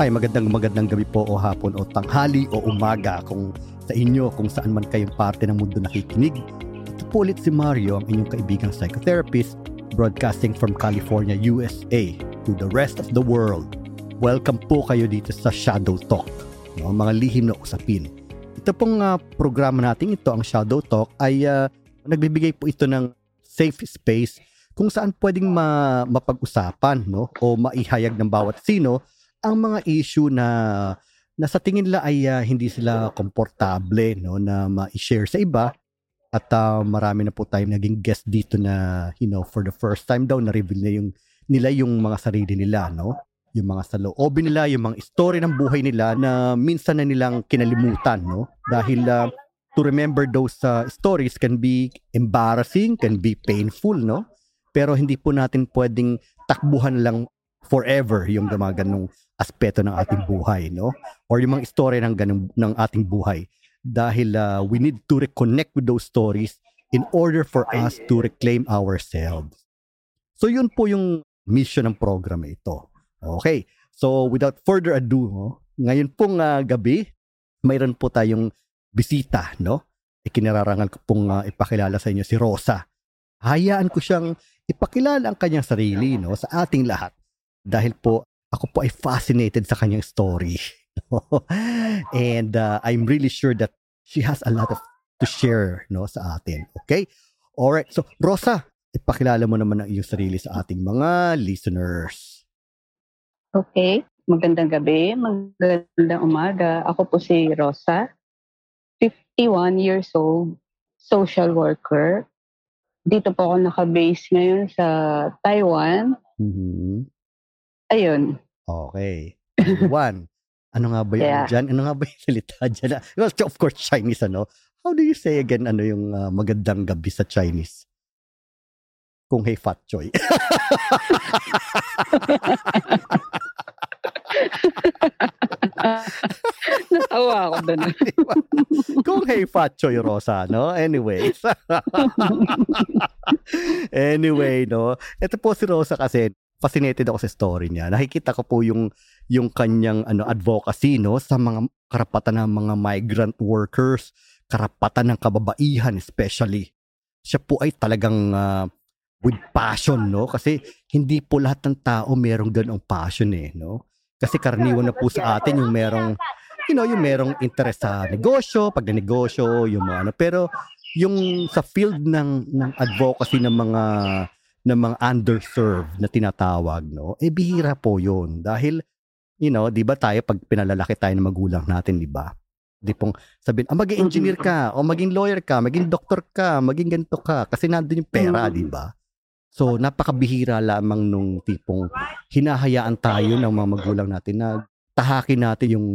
Ay, magandang magandang gabi po o hapon o tanghali o umaga kung sa inyo, kung saan man kayong parte ng mundo nakikinig. Ito po ulit si Mario, ang inyong kaibigang psychotherapist, broadcasting from California, USA to the rest of the world. Welcome po kayo dito sa Shadow Talk, no? mga lihim na usapin. Ito pong uh, programa natin ito, ang Shadow Talk, ay uh, nagbibigay po ito ng safe space kung saan pwedeng ma- mapag-usapan no? o maihayag ng bawat sino ang mga issue na na sa tingin nila ay uh, hindi sila komportable no na ma-share sa iba. At uh, marami na po tayong naging guest dito na you know for the first time daw na reveal na yung nila yung mga sarili nila no? Yung mga saloobin nila yung mga story ng buhay nila na minsan na nilang kinalimutan no? Dahil uh, to remember those uh, stories can be embarrassing can be painful no? Pero hindi po natin pwedeng takbuhan lang forever yung mga ganong aspeto ng ating buhay, no? Or yung mga istorya ng ganung ng ating buhay. Dahil uh, we need to reconnect with those stories in order for us to reclaim ourselves. So yun po yung mission ng program ito. Okay. So without further ado, no, ngayon pong uh, gabi, mayroon po tayong bisita, no? Ikinararangal ko pong uh, ipakilala sa inyo si Rosa. Hayaan ko siyang ipakilala ang kanyang sarili no sa ating lahat dahil po ako po ay fascinated sa kanyang story. and uh, I'm really sure that she has a lot of to share no sa atin. Okay? Alright. So, Rosa, ipakilala mo naman ang iyong sarili sa ating mga listeners. Okay. Magandang gabi, magandang umaga. Ako po si Rosa, 51 years old, social worker. Dito po ako naka-base ngayon sa Taiwan. Mm-hmm. Ayun. Okay. One. Ano nga ba yung yeah. dyan? Ano nga ba yung salita dyan? Well, of course, Chinese, ano? How do you say again, ano yung uh, magandang gabi sa Chinese? Kung hey fat choy. Natawa ako doon. Kung hey fat choy Rosa, no? Anyway. anyway, no? Ito po si Rosa kasi fascinated ako sa story niya. Nakikita ko po yung yung kanyang ano advocacy no sa mga karapatan ng mga migrant workers, karapatan ng kababaihan especially. Siya po ay talagang uh, with passion no kasi hindi po lahat ng tao merong ganong passion eh no. Kasi karaniwan na po sa atin yung merong you know, yung merong interest sa negosyo, pag negosyo, yung ano. Pero yung sa field ng ng advocacy ng mga ng mga underserved na tinatawag, no? Eh bihira po 'yon dahil you know, 'di ba tayo pag pinalalaki tayo ng magulang natin, 'di ba? Di pong sabihin, ah, maging engineer ka, o maging lawyer ka, maging doktor ka, maging ganito ka, kasi nandun yung pera, di ba? So, napakabihira lamang nung tipong hinahayaan tayo ng mga magulang natin na tahakin natin yung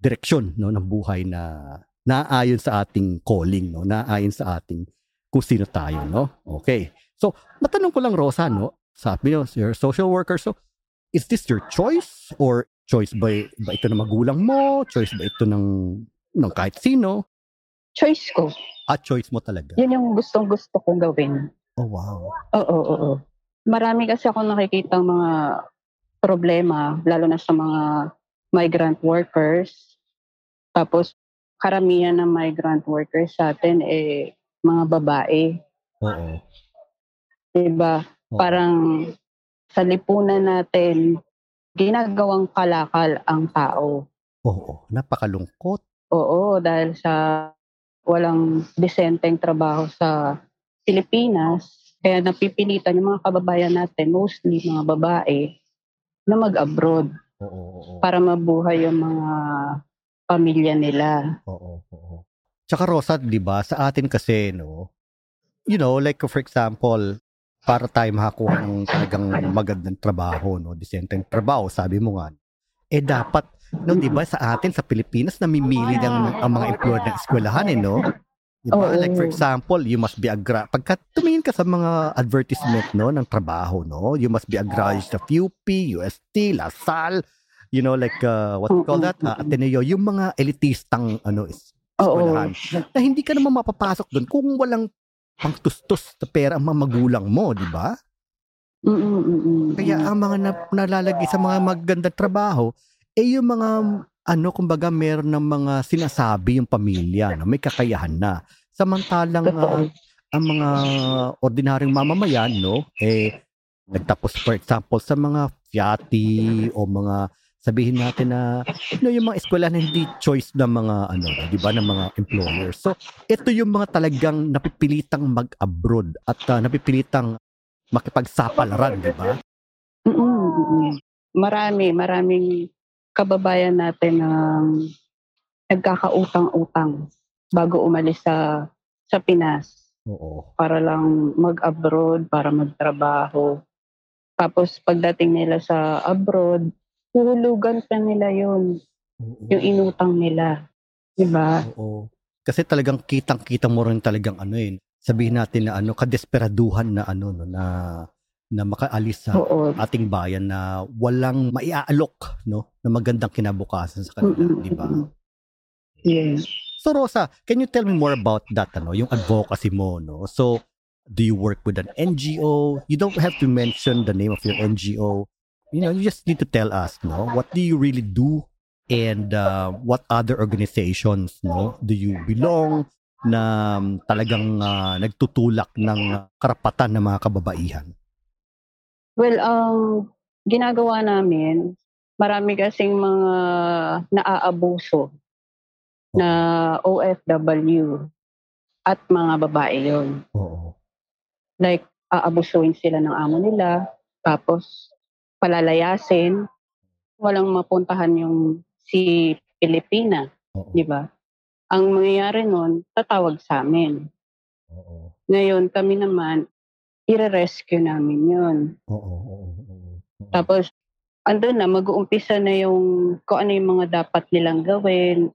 direksyon no, ng buhay na naayon sa ating calling, no, naayon sa ating kung sino tayo, no? Okay. So, matanong ko lang, Rosa, no? Sabi nyo, you're a social worker. So, is this your choice? Or choice ba, ba ito ng magulang mo? Choice ba ito ng, ng kahit sino? Choice ko. Ah, choice mo talaga? Yan yung gustong gusto kong gawin. Oh, wow. Oo, oo, oo. Marami kasi ako nakikita mga problema, lalo na sa mga migrant workers. Tapos, karamihan ng migrant workers sa atin, eh, mga babae. Oo. Diba? Oh. Parang sa lipunan natin, ginagawang kalakal ang tao. Oo, napakalungkot. Oo, dahil sa walang desenteng trabaho sa Pilipinas, kaya napipilitan yung mga kababayan natin, mostly mga babae, na mag-abroad. Oo, oo. Para mabuhay yung mga pamilya nila. Oo, oo. Tsaka Rosa, 'di ba, sa atin kasi no, you know, like for example, para tayo makakuha ng talagang magandang trabaho, no, decenteng trabaho, sabi mo nga, eh dapat, no, di ba, sa atin, sa Pilipinas, namimili ng ang mga employer ng eskwelahan, eh, no? Di ba? Like, for example, you must be a gra- pagka tumingin ka sa mga advertisement, no, ng trabaho, no, you must be a graduate of UP, UST, LaSalle, you know, like, uh, what you call that? Uh, Ateneo, yung mga elitistang, ano, is, eskwelahan. Na hindi ka naman mapapasok doon kung walang pangtustos sa pera ang mga magulang mo, di ba? Kaya ang mga na, nalalagay sa mga magandang trabaho, Eh yung mga ano kumbaga meron ng mga sinasabi yung pamilya no, may kakayahan na. Samantalang uh, ang mga ordinaryong mamamayan no eh nagtapos for example sa mga fiati o mga sabihin natin na you know, yung mga eskwela na hindi choice ng mga ano, 'di ba, ng mga employers. So, ito yung mga talagang napipilitang mag-abroad at uh, napipilitang makipagsapalaran, 'di ba? Mm-mm. Marami, maraming kababayan natin ang nagkakautang-utang bago umalis sa sa Pinas. Oo. Para lang mag-abroad, para magtrabaho. Tapos pagdating nila sa abroad, huhulugan pa nila yun. Oo. Yung inutang nila. Diba? Oo. Kasi talagang kitang-kita mo rin talagang ano eh. Sabihin natin na ano, kadesperaduhan na ano, no, na na makaalis sa Oo. ating bayan na walang maiaalok no na magandang kinabukasan sa kanila, di ba? Yes. So Rosa, can you tell me more about that ano, yung advocacy mo no? So do you work with an NGO? You don't have to mention the name of your NGO. You know, you just need to tell us, no? What do you really do and uh, what other organizations, no? Do you belong na um, talagang uh, nagtutulak ng karapatan ng mga kababaihan? Well, ang ginagawa namin, marami kasing mga naaabuso na OFW at mga babae yon. Oo. Like, aabusuin sila ng amo nila, tapos palalayasin, walang mapuntahan yung si Pilipina, Oo. di ba? Ang mangyayari nun, tatawag sa amin. Oo. Ngayon, kami naman, ire-rescue namin yun. Oo. Oo. Oo. Tapos, andun na, mag-uumpisa na yung kung ano yung mga dapat nilang gawin.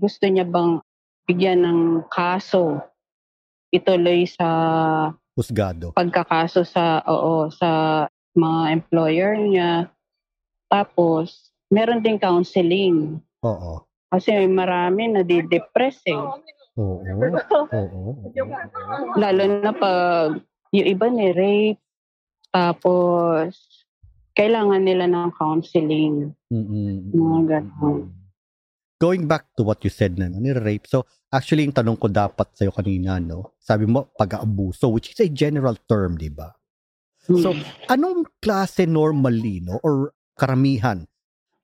Gusto niya bang bigyan ng kaso ituloy sa Husgado. pagkakaso sa oo sa mga employer niya. Tapos, meron din counseling. Oo. Kasi marami na di-depress eh. Oo. Oo. Lalo na pag yung iba ni rape. Tapos, kailangan nila ng counseling. Mm-mm. Mga. Going back to what you said na ni-rape. So, actually, yung tanong ko dapat sa'yo kanina, no? Sabi mo, pag-aabuso, which is a general term, di ba? So, anong klase normally, no? Or karamihan,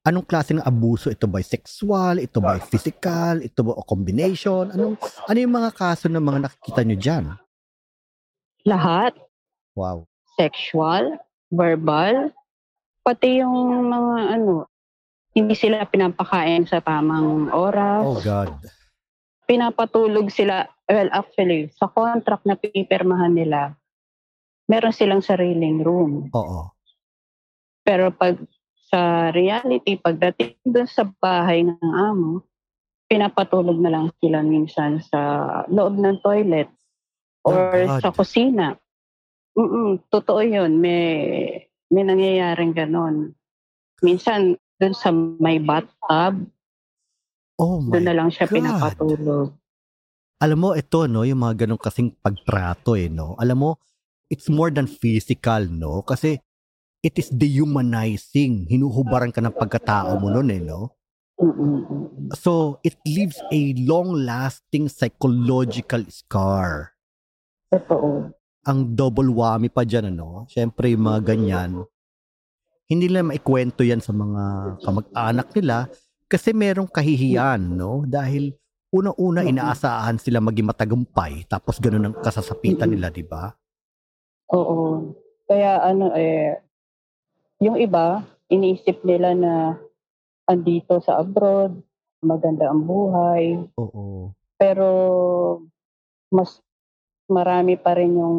anong klase ng abuso? Ito ba sexual? Ito ba physical? Ito ba o combination? Anong, ano yung mga kaso ng mga nakikita nyo dyan? Lahat. Wow. Sexual, verbal, pati yung mga ano, hindi sila pinapakain sa tamang oras. Oh God. pinapatulog sila, well actually, sa contract na pipirmahan nila, meron silang sariling room. Oo. Pero pag sa reality, pagdating doon sa bahay ng amo, pinapatulog na lang sila minsan sa loob ng toilet or Oh, God. sa kusina. Mm totoo yun. May, may nangyayaring ganon. Minsan, doon sa may bathtub, Oh doon my. na lang siya God. pinapatulog. Alam mo, ito, no, yung mga ganong kasing pagtrato, eh, no? Alam mo, it's more than physical, no? Kasi it is dehumanizing. Hinuhubaran ka ng pagkatao mo nun, eh, no? So, it leaves a long-lasting psychological scar. Totoo. Ang double whammy pa dyan, ano? Siyempre, yung mga ganyan, hindi nila maikwento yan sa mga kamag-anak nila kasi merong kahihiyan, no? Dahil unang-una Oo. inaasahan sila maging matagumpay tapos ganun ang kasasapitan nila, di ba? Oo. Kaya ano eh, yung iba, iniisip nila na andito sa abroad, maganda ang buhay. Oo. Pero mas marami pa rin yung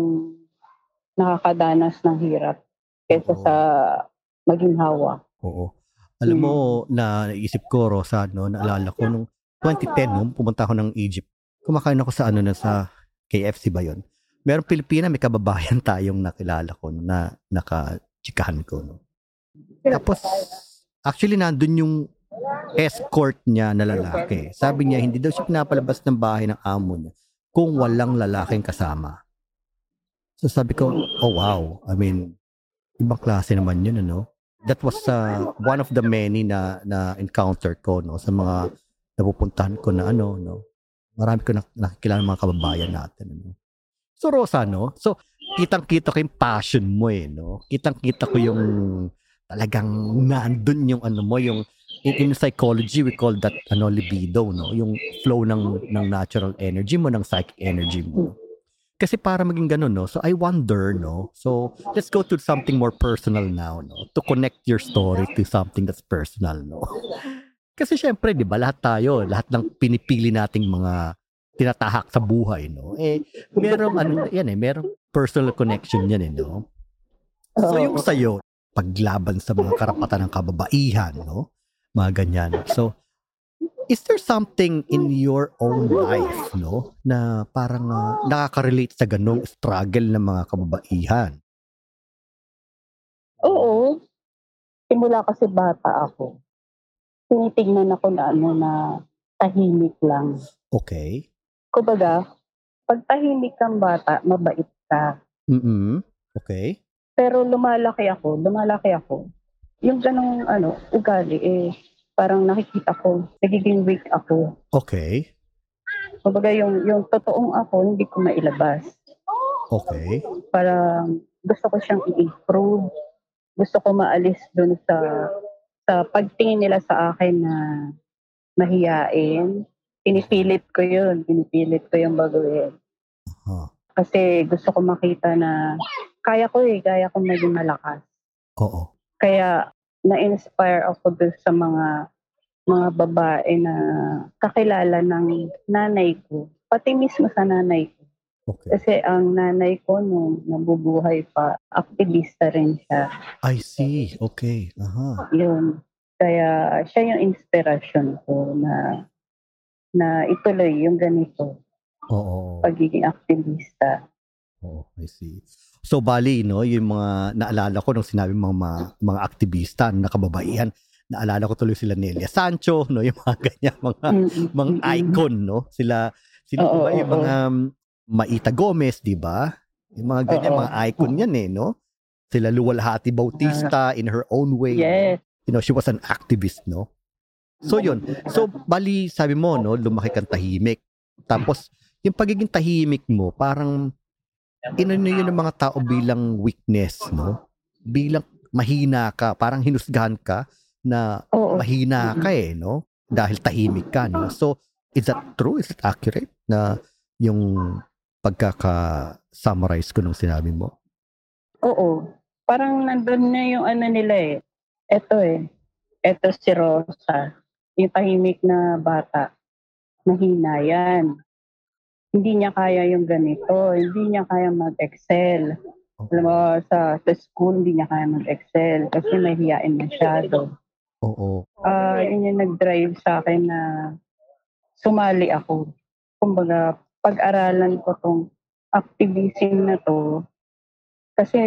nakakadanas ng hirap kaysa Oo. sa maging hawa. Oo. Alam mo, na naisip ko, Rosa, no, naalala ko nung 2010, nung pumunta ako ng Egypt, kumakain ako sa ano na sa KFC ba yun? Merong Pilipina, may kababayan tayong nakilala ko na naka-chikahan ko. No? Tapos, actually, nandun yung escort niya na lalaki. Sabi niya, hindi daw siya pinapalabas ng bahay ng amo niya kung walang lalaking kasama. So sabi ko, oh wow. I mean, ibang klase naman yun, ano? that was uh, one of the many na na encounter ko no sa mga napupuntahan ko na ano no. Marami ko nak- nakikilala mga kababayan natin ano. So Rosa no. So kitang-kita ko yung passion mo eh no. Kitang-kita ko yung talagang nandun yung ano mo yung in, in psychology we call that ano libido no? Yung flow ng ng natural energy mo ng psychic energy mo. Kasi para maging ganun no? So i wonder no? So let's go to something more personal now no? To connect your story to something that's personal no? Kasi syempre di ba lahat tayo lahat ng pinipili nating mga tinatahak sa buhay no eh merong ano yan eh merong personal connection yan eh no so yung sa'yo paglaban sa mga karapatan ng kababaihan, no? Mga ganyan. So, is there something in your own life, no, na parang uh, nakaka-relate sa ganong struggle ng mga kababaihan? Oo. Simula kasi bata ako. Tinitingnan ako na ano na tahimik lang. Okay. Kumbaga, pag tahimik kang bata, mabait ka. Mm Okay. Pero lumalaki ako, lumalaki ako. Yung ganong ano, ugali, eh, parang nakikita ko, nagiging weak ako. Okay. Kumbaga yung, yung totoong ako, hindi ko mailabas. Okay. Parang gusto ko siyang i-improve. Gusto ko maalis dun sa sa pagtingin nila sa akin na mahiyain. Pinipilit ko yun. Pinipilit ko yung baguhin. Kasi gusto ko makita na kaya ko eh, kaya ko maging malakas. Oo. Kaya na-inspire ako dun sa mga mga babae na kakilala ng nanay ko. Pati mismo sa nanay ko. Okay. Kasi ang nanay ko nung nabubuhay pa, aktivista rin siya. I see. Okay. Aha. Yun. Kaya siya yung inspiration ko na na ituloy yung ganito, Oo. pagiging aktivista. Oh, I see. So bali no, yung mga naalala ko nung sinabi mga mga, mga aktivista na kababaihan, naalala ko tuloy sila Nelia Sancho, no, yung mga ganyan mga Mm-mm. mga Mm-mm. icon, no? Sila sino Oo, ba yung oo. mga um, Maita Gomez, di ba? Yung mga ganyan, Oo. mga icon yan eh, no? Sila Luwalhati Bautista in her own way. Yes. You know, she was an activist, no? So yun. So bali sabi mo no, lumaki kang tahimik. Tapos yung pagiging tahimik mo, parang inano yun ng mga tao bilang weakness, no? Bilang mahina ka, parang hinusgahan ka na Oo. mahina ka eh, no? Dahil tahimik ka, no? So, is that true? Is it accurate na yung pagkaka-summarize ko nung sinabi mo? Oo. Parang nandun na yung ano nila eh. Eto eh. Eto si Rosa. Yung tahimik na bata. Mahina yan. Hindi niya kaya yung ganito. Hindi niya kaya mag-excel. Alam mo, sa, sa school, hindi niya kaya mag-excel kasi mahihiyain masyado. Oo. Ah, yun yung nag-drive sa akin na sumali ako. Kumbaga, pag-aralan ko tong activism na to kasi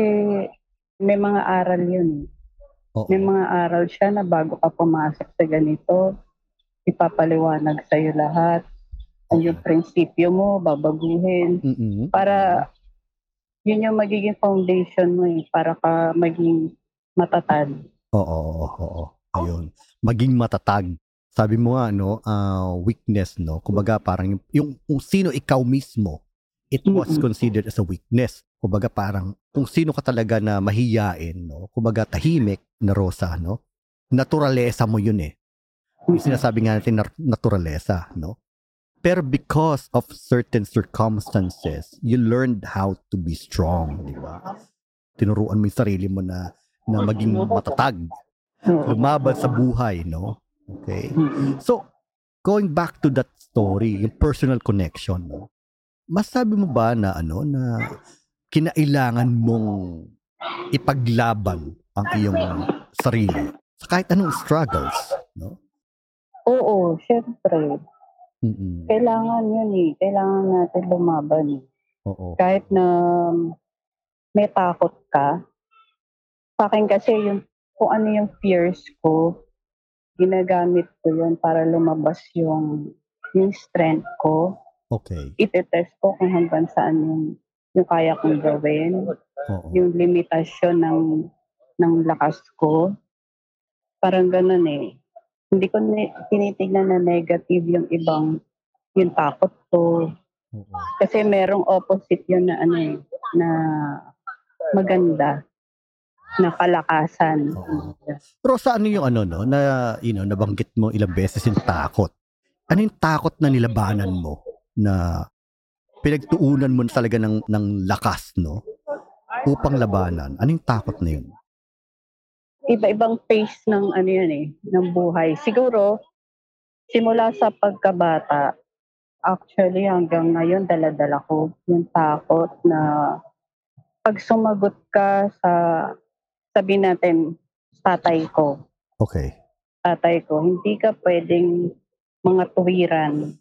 may mga aral yun. Oo. May mga aral siya na bago ka pumasok sa ganito, ipapaliwanag sa'yo lahat. Ang yung prinsipyo mo, babaguhin. Mm-mm. Para yun yung magiging foundation mo eh, para ka maging matatag. Oo, oo, oo. Ayun. Maging matatag. Sabi mo nga, no, ah, weakness, no? Kumbaga, parang yung, yung kung sino ikaw mismo, it was Mm-mm. considered as a weakness. Kumbaga, parang kung sino ka talaga na mahiyain, no? Kumbaga, tahimik na rosa, no? Naturalesa mo yun eh. Yung sinasabi nga natin na naturalesa, no? Pero because of certain circumstances, you learned how to be strong, di ba? Tinuruan mo yung sarili mo na na maging matatag, lumaban sa buhay, no? Okay. So, going back to that story, yung personal connection, no? Masabi mo ba na ano na kinailangan mong ipaglaban ang iyong sarili sa kahit anong struggles, no? Oo, syempre. Mm-mm. Kailangan yun eh. Kailangan natin lumaban eh. Oo. Kahit na may takot ka. Sa akin kasi yung kung ano yung fears ko, ginagamit ko yun para lumabas yung yung strength ko. Okay. Itetest ko kung hanggang saan yung yung kaya kong gawin, Oo. yung limitasyon ng ng lakas ko. Parang ganun eh. Hindi ko ni- tinitignan na negative yung ibang, yung takot ko. Oo. Kasi merong opposite yun na ano eh, na maganda, na kalakasan. Oo. Pero sa ano yung ano no na you know nabanggit mo ilang beses yung takot. Ano yung takot na nilabanan mo na pinagtuunan mo talaga ng ng lakas no upang labanan? Ano yung takot na yun? Iba-ibang phase ng ano yan eh, ng buhay. Siguro, simula sa pagkabata, actually hanggang ngayon daladala ko yung takot na pag sumagot ka sa sabi natin tatay ko Okay. tatay ko hindi ka pwedeng mga tuwiran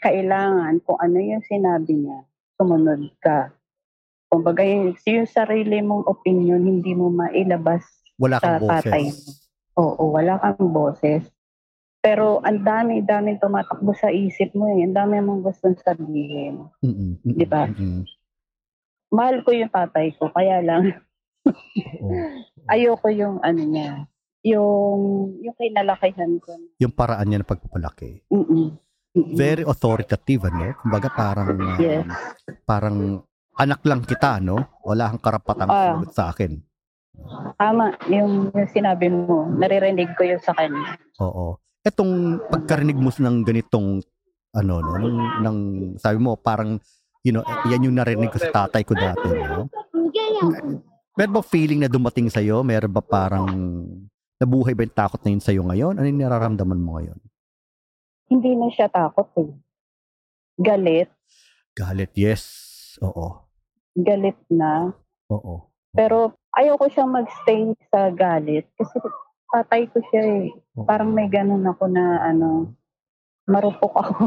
kailangan kung ano yung sinabi niya sumunod ka kumbaga yung, yung sarili mong opinion hindi mo mailabas Wala kang Sa tatay boses. Oo, wala kang boses. Pero ang dami-daming tumatakbo sa isip mo eh. Ang dami mong gustong sabihin. Mm-mm, mm-mm, Di ba? mm-mm. Mahal ko yung tatay ko, kaya lang ayoko yung ano niya. Yung, yung kinalakihan ko. Yung paraan niya ng pagpapalaki. Mm-mm. Very authoritative ano. Kumbaga parang um, Yes. parang anak lang kita no. Wala kang karapatang sumagot sa akin. Tama, yung, yung sinabi mo, naririnig ko yun sa kanya. Oo. Etong pagkarinig mo ng ganitong ano no, ng, ng sabi mo parang you know, yan yung narinig ko sa tatay ko dati, no? Meron ba feeling na dumating sa iyo? Meron ba parang nabuhay ba yung takot na yun sa iyo ngayon? Ano yung nararamdaman mo ngayon? Hindi na siya takot eh. Galit. Galit, yes. Oo. Galit na. Oo. Pero ayoko siyang magstay sa galit kasi tatay ko siya eh. Oo. Parang may ganun ako na ano, marupok ako.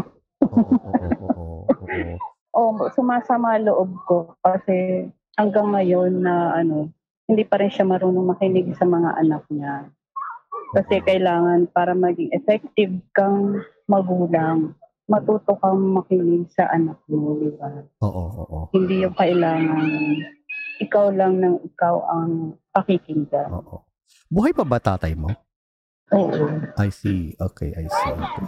Oo, oo, oo, oo. o sumasama loob ko kasi hanggang ngayon na ano, hindi pa rin siya marunong makinig sa mga anak niya. Kasi kailangan para maging effective kang magulang, matuto kang makinig sa anak mo, di ba? Oo, oo, Hindi yung kailangan ikaw lang ng ikaw ang pakikinggan. oo. Buhay pa ba tatay mo? Oo. I see. Okay, I see. Okay.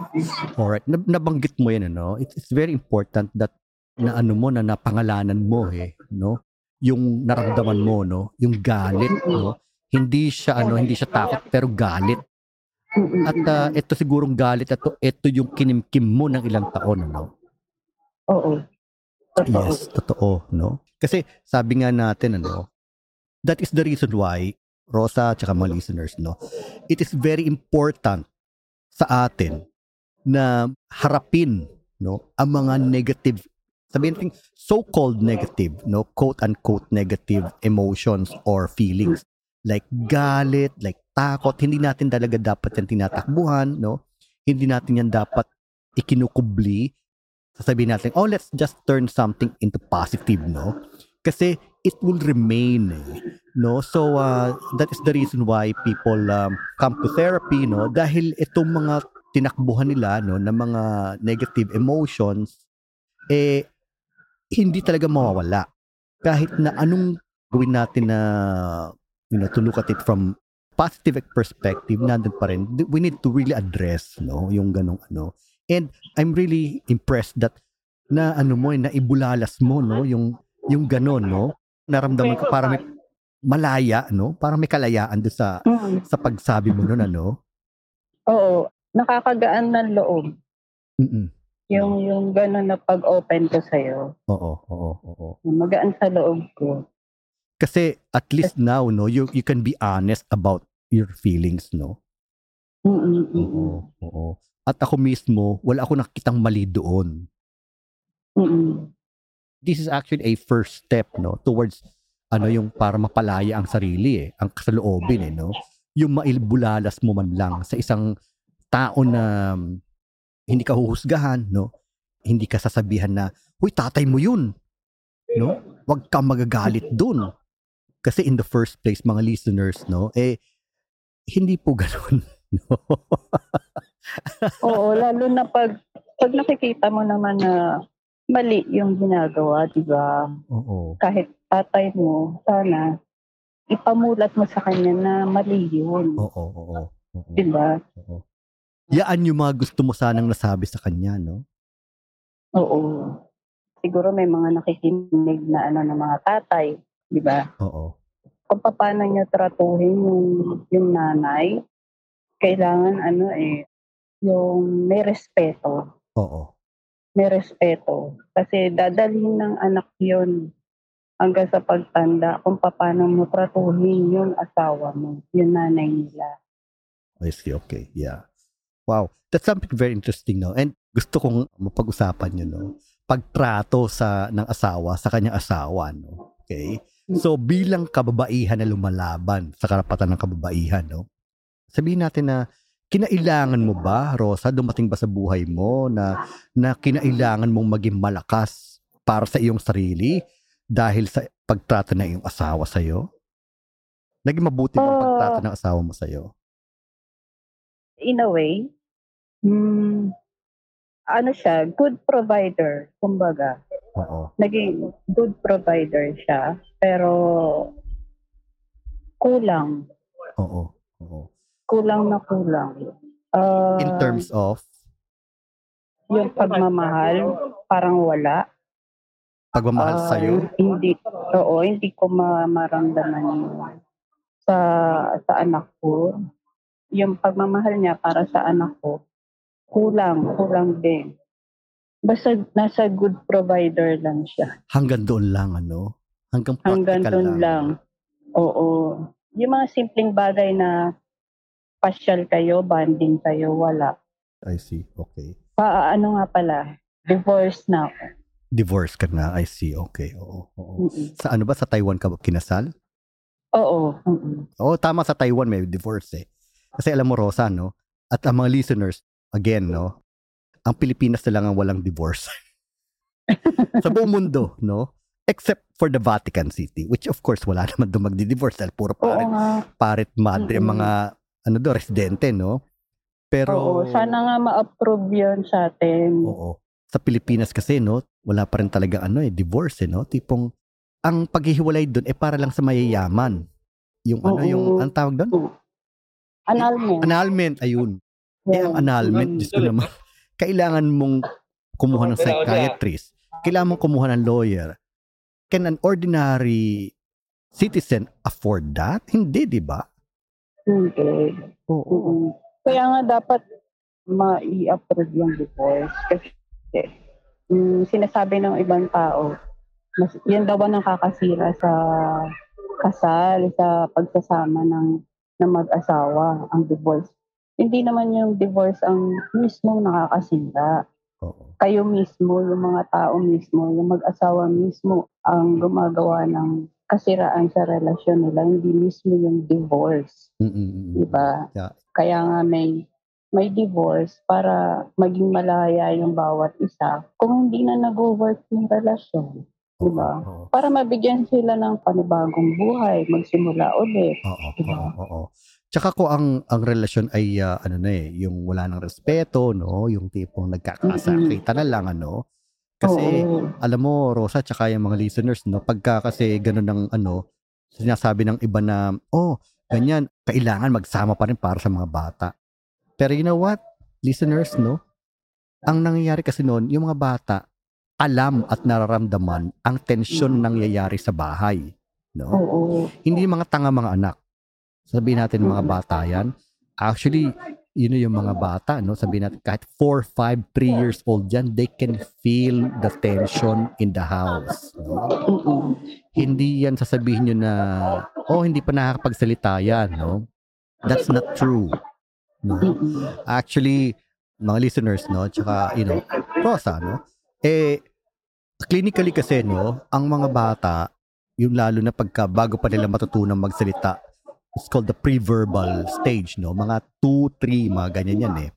Alright. Nab- nabanggit mo yan, ano? It's, it's very important that na ano mo, na napangalanan mo, eh, no? Yung naramdaman mo, no? Yung galit, no? Hindi siya, ano, hindi siya takot, pero galit. At ah, ito sigurong galit, at ito yung kinimkim mo ng ilang taon, ano? Oo. Totoo. Yes, totoo, no? Kasi sabi nga natin, ano, that is the reason why, Rosa at mga listeners, no, it is very important sa atin na harapin, no, ang mga negative, sabihin natin, so-called negative, no, quote-unquote negative emotions or feelings. Like galit, like takot, hindi natin talaga dapat yan tinatakbuhan, no? Hindi natin yan dapat ikinukubli sasabihin natin, oh, let's just turn something into positive, no? Kasi it will remain, eh, no? So, uh, that is the reason why people um, come to therapy, no? Dahil itong mga tinakbuhan nila, no, na mga negative emotions, eh, hindi talaga mawawala. Kahit na anong gawin natin na, you know, to look at it from positive perspective, nandun pa rin. We need to really address, no, yung ganong ano. And I'm really impressed that na ano mo, eh, na ibulalas mo, no, yung yung ganon, no. Naramdaman ko parang may malaya, no? Parang may kalayaan doon sa Mm. sa pagsabi mo noon, ano? Oo. Nakakagaan ng loob. Mm. Yung, yung gano'n na pag-open ko sa'yo. Oo, oo, oo. Magaan sa loob ko. Kasi at least now, no, you you can be honest about your feelings, no. Mm-mm. Oo, oo. At ako mismo, wala ako nakitang mali doon. Mm-mm. This is actually a first step, no, towards ano yung para mapalaya ang sarili eh, ang kasaloobin eh, no. Yung mailbulalas mo man lang sa isang tao na hindi ka huhusgahan, no. Hindi ka sasabihan na, "Huy, tatay mo 'yun." No? Huwag kang magagalit doon. Kasi in the first place, mga listeners, no, eh hindi po ganoon, no. Oo, lalo na pag, pag nakikita mo naman na mali yung ginagawa, di ba? Oo. Kahit tatay mo, sana ipamulat mo sa kanya na mali yun. Oo, oo. Oo. Di ba? Oo. Yaan yung mga gusto mo sanang nasabi sa kanya, no? Oo. Siguro may mga nakikinig na ano ng mga tatay, di ba? Oo. Kung paano niya tratuhin yung, yung nanay, kailangan ano eh, yung may respeto. Oo. May respeto. Kasi dadalhin ng anak yun hanggang sa pagtanda kung paano mo tratuhin yung asawa mo, yung nanay nila. I see. Okay. Yeah. Wow. That's something very interesting, no? And gusto kong mapag-usapan yun, no? Pagtrato sa ng asawa sa kanyang asawa, no? Okay? So, bilang kababaihan na lumalaban sa karapatan ng kababaihan, no? Sabihin natin na kinailangan mo ba, Rosa, dumating ba sa buhay mo na, na kinailangan mong maging malakas para sa iyong sarili dahil sa pagtrato ng iyong asawa sa'yo? Naging mabuti ba ang Ah. pagtrato ng asawa mo sa'yo? In a way, mm, ano siya, good provider, kumbaga. Oo. Naging good provider siya, pero kulang. Oo. Oo. Kulang na kulang. Ah, In terms of yung pagmamahal, parang wala. pagmamahal Ah, sa'yo? Hindi, oo, hindi ko ma- maramdaman yun sa, sa anak ko. Yung pagmamahal niya para sa anak ko, kulang, kulang din. Basta nasa good provider lang siya. Hanggang doon lang, ano? Hanggang Hanggang practical doon lang. Oo. Yung mga simpleng bagay na pasyal kayo, banding kayo, wala. I see. Okay. Pa, ano nga pala, divorce na ako. Divorce ka na. I see. Okay. Oo. oo. Mm-mm. Sa ano ba? Sa Taiwan ka kinasal? Oo. mm-mm. Oo, tama sa Taiwan may divorce eh. Kasi alam mo, Rosa, no? At ang mga listeners, again, no? Ang Pilipinas na lang ang walang divorce. sa buong mundo, no? Except for the Vatican City, which of course wala naman doon magdi-divorce dahil puro Oo parit, nga. parit madre Mm-mm. mga ano do residente, no? Pero Oo, sana nga ma-approve yun sa atin. Oo. Sa Pilipinas kasi, no, wala pa rin talaga ano eh, divorce eh, no? Tipong, ang paghihiwalay doon eh para lang sa mayayaman. Yung ano, Oo. yung, ang tawag doon? Annulment. Annulment, ayun. Eh, ang annulment, Diyos ko naman, kailangan mong kumuha ng psychiatrist. Kailangan mong kumuha ng lawyer. Can an ordinary citizen afford that? Hindi, di ba? Hindi. Oo. Oo. Kaya nga dapat ma-i-approve yung divorce. Kasi mm, sinasabi ng ibang tao, mas, yan daw ang nakakasira sa kasal, sa pagsasama ng, ng mag-asawa, ang divorce. Hindi naman yung divorce ang mismong nakakasira. Oo. Kayo mismo, yung mga tao mismo, yung mag-asawa mismo ang gumagawa ng kasiraan sa relasyon nila, hindi mismo yung divorce. Mm-mm. Diba? Yeah. Kaya nga may may divorce para maging malaya yung bawat isa kung hindi na nag-work yung relasyon. Diba? Oo. Para mabigyan sila ng panibagong buhay, magsimula ulit. Oo, Diba? oo, oo. Tsaka ko ang ang relasyon ay ah, ano na eh, yung wala ng respeto, no, yung tipong nagkakasakita na lang ano. Kasi Oo. alam mo, Rosa, tsaka yung mga listeners, no, pagka kasi ganun ng ano, sinasabi ng iba na, oh, ganyan, kailangan magsama pa rin para sa mga bata. Pero you know what, listeners, no, ang nangyayari kasi noon, yung mga bata, alam at nararamdaman ang tensyon nangyayari sa bahay. No? Oo. hindi mga tanga mga anak. Sabihin natin mga bata yan. Actually, yun yung mga bata, no? Sabihin natin kahit 4, 5, 3 years old yan, they can feel the tension in the house. No? Hindi yan sasabihin nyo na, oh, hindi pa nakakapagsalita yan, no? That's not true. No? Actually, mga listeners, no? Tsaka, you know, Rosa, no? Eh, clinically kasi, no? Ang mga bata, yung lalo na pagka bago pa nila matutunang magsalita, it's called the pre-verbal stage, no? Mga 2, 3, mga ganyan yan eh.